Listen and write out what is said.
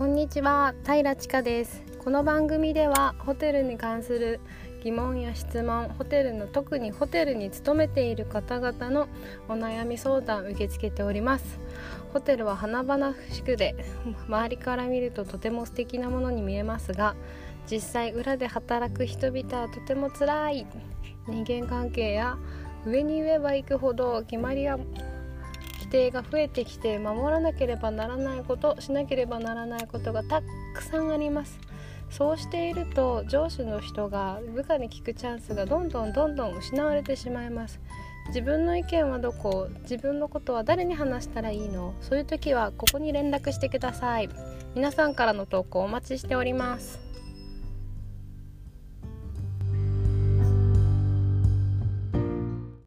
こんにちは平千佳です。この番組ではホテルに関する疑問や質問ホテルの特にホテルに勤めている方々のお悩み相談受け付けております。ホテルは華々しくで周りから見るととても素敵なものに見えますが実際裏で働く人々はとても辛い人間関係や上に言えば行くほど決まりや定が増えてきて守らなければならないことしなければならないことがたくさんあります。そうしていると上司の人が部下に聞くチャンスがどんどんどんどん失われてしまいます。自分の意見はどこ自分のことは誰に話したらいいの？そういう時はここに連絡してください。皆さんからの投稿お待ちしております。